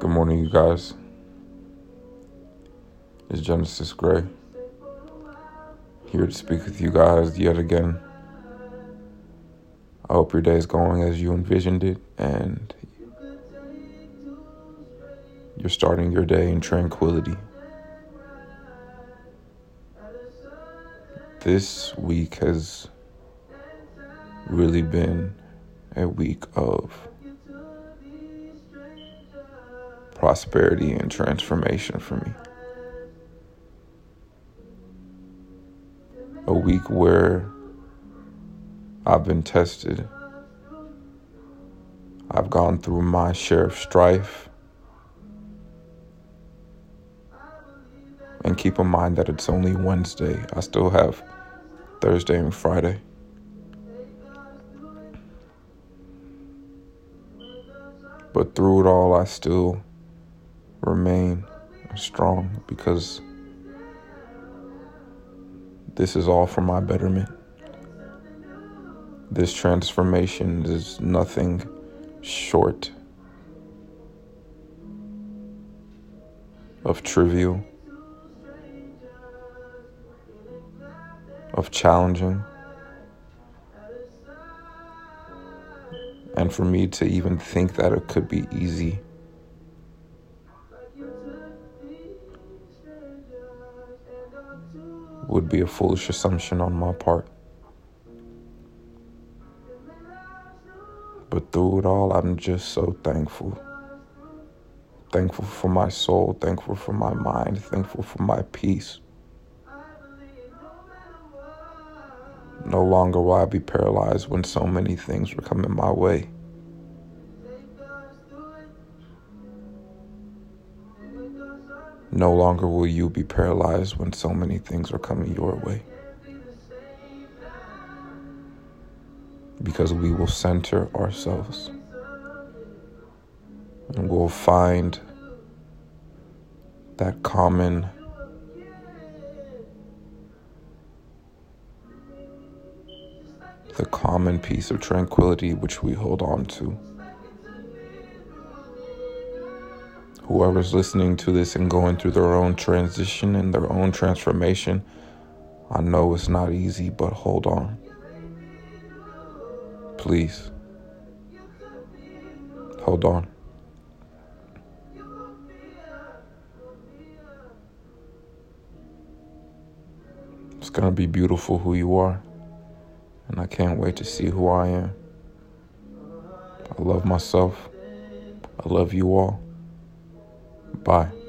Good morning, you guys. It's Genesis Gray here to speak with you guys yet again. I hope your day is going as you envisioned it and you're starting your day in tranquility. This week has really been a week of prosperity and transformation for me. A week where I've been tested. I've gone through my share of strife. And keep in mind that it's only Wednesday. I still have Thursday and Friday. But through it all, I still remain strong because this is all for my betterment. This transformation is nothing short of trivial, of challenging. And for me to even think that it could be easy would be a foolish assumption on my part. But through it all, I'm just so thankful. Thankful for my soul, thankful for my mind, thankful for my peace. No longer will I be paralyzed when so many things were coming my way. No longer will you be paralyzed when so many things are coming your way. Because we will center ourselves and we'll find that common the common piece of tranquility which we hold on to. Whoever's listening to this and going through their own transition and their own transformation, I know it's not easy, but hold on. Please. Hold on. It's going to be beautiful who you are. And I can't wait to see who I am. I love myself. I love you all. Bye.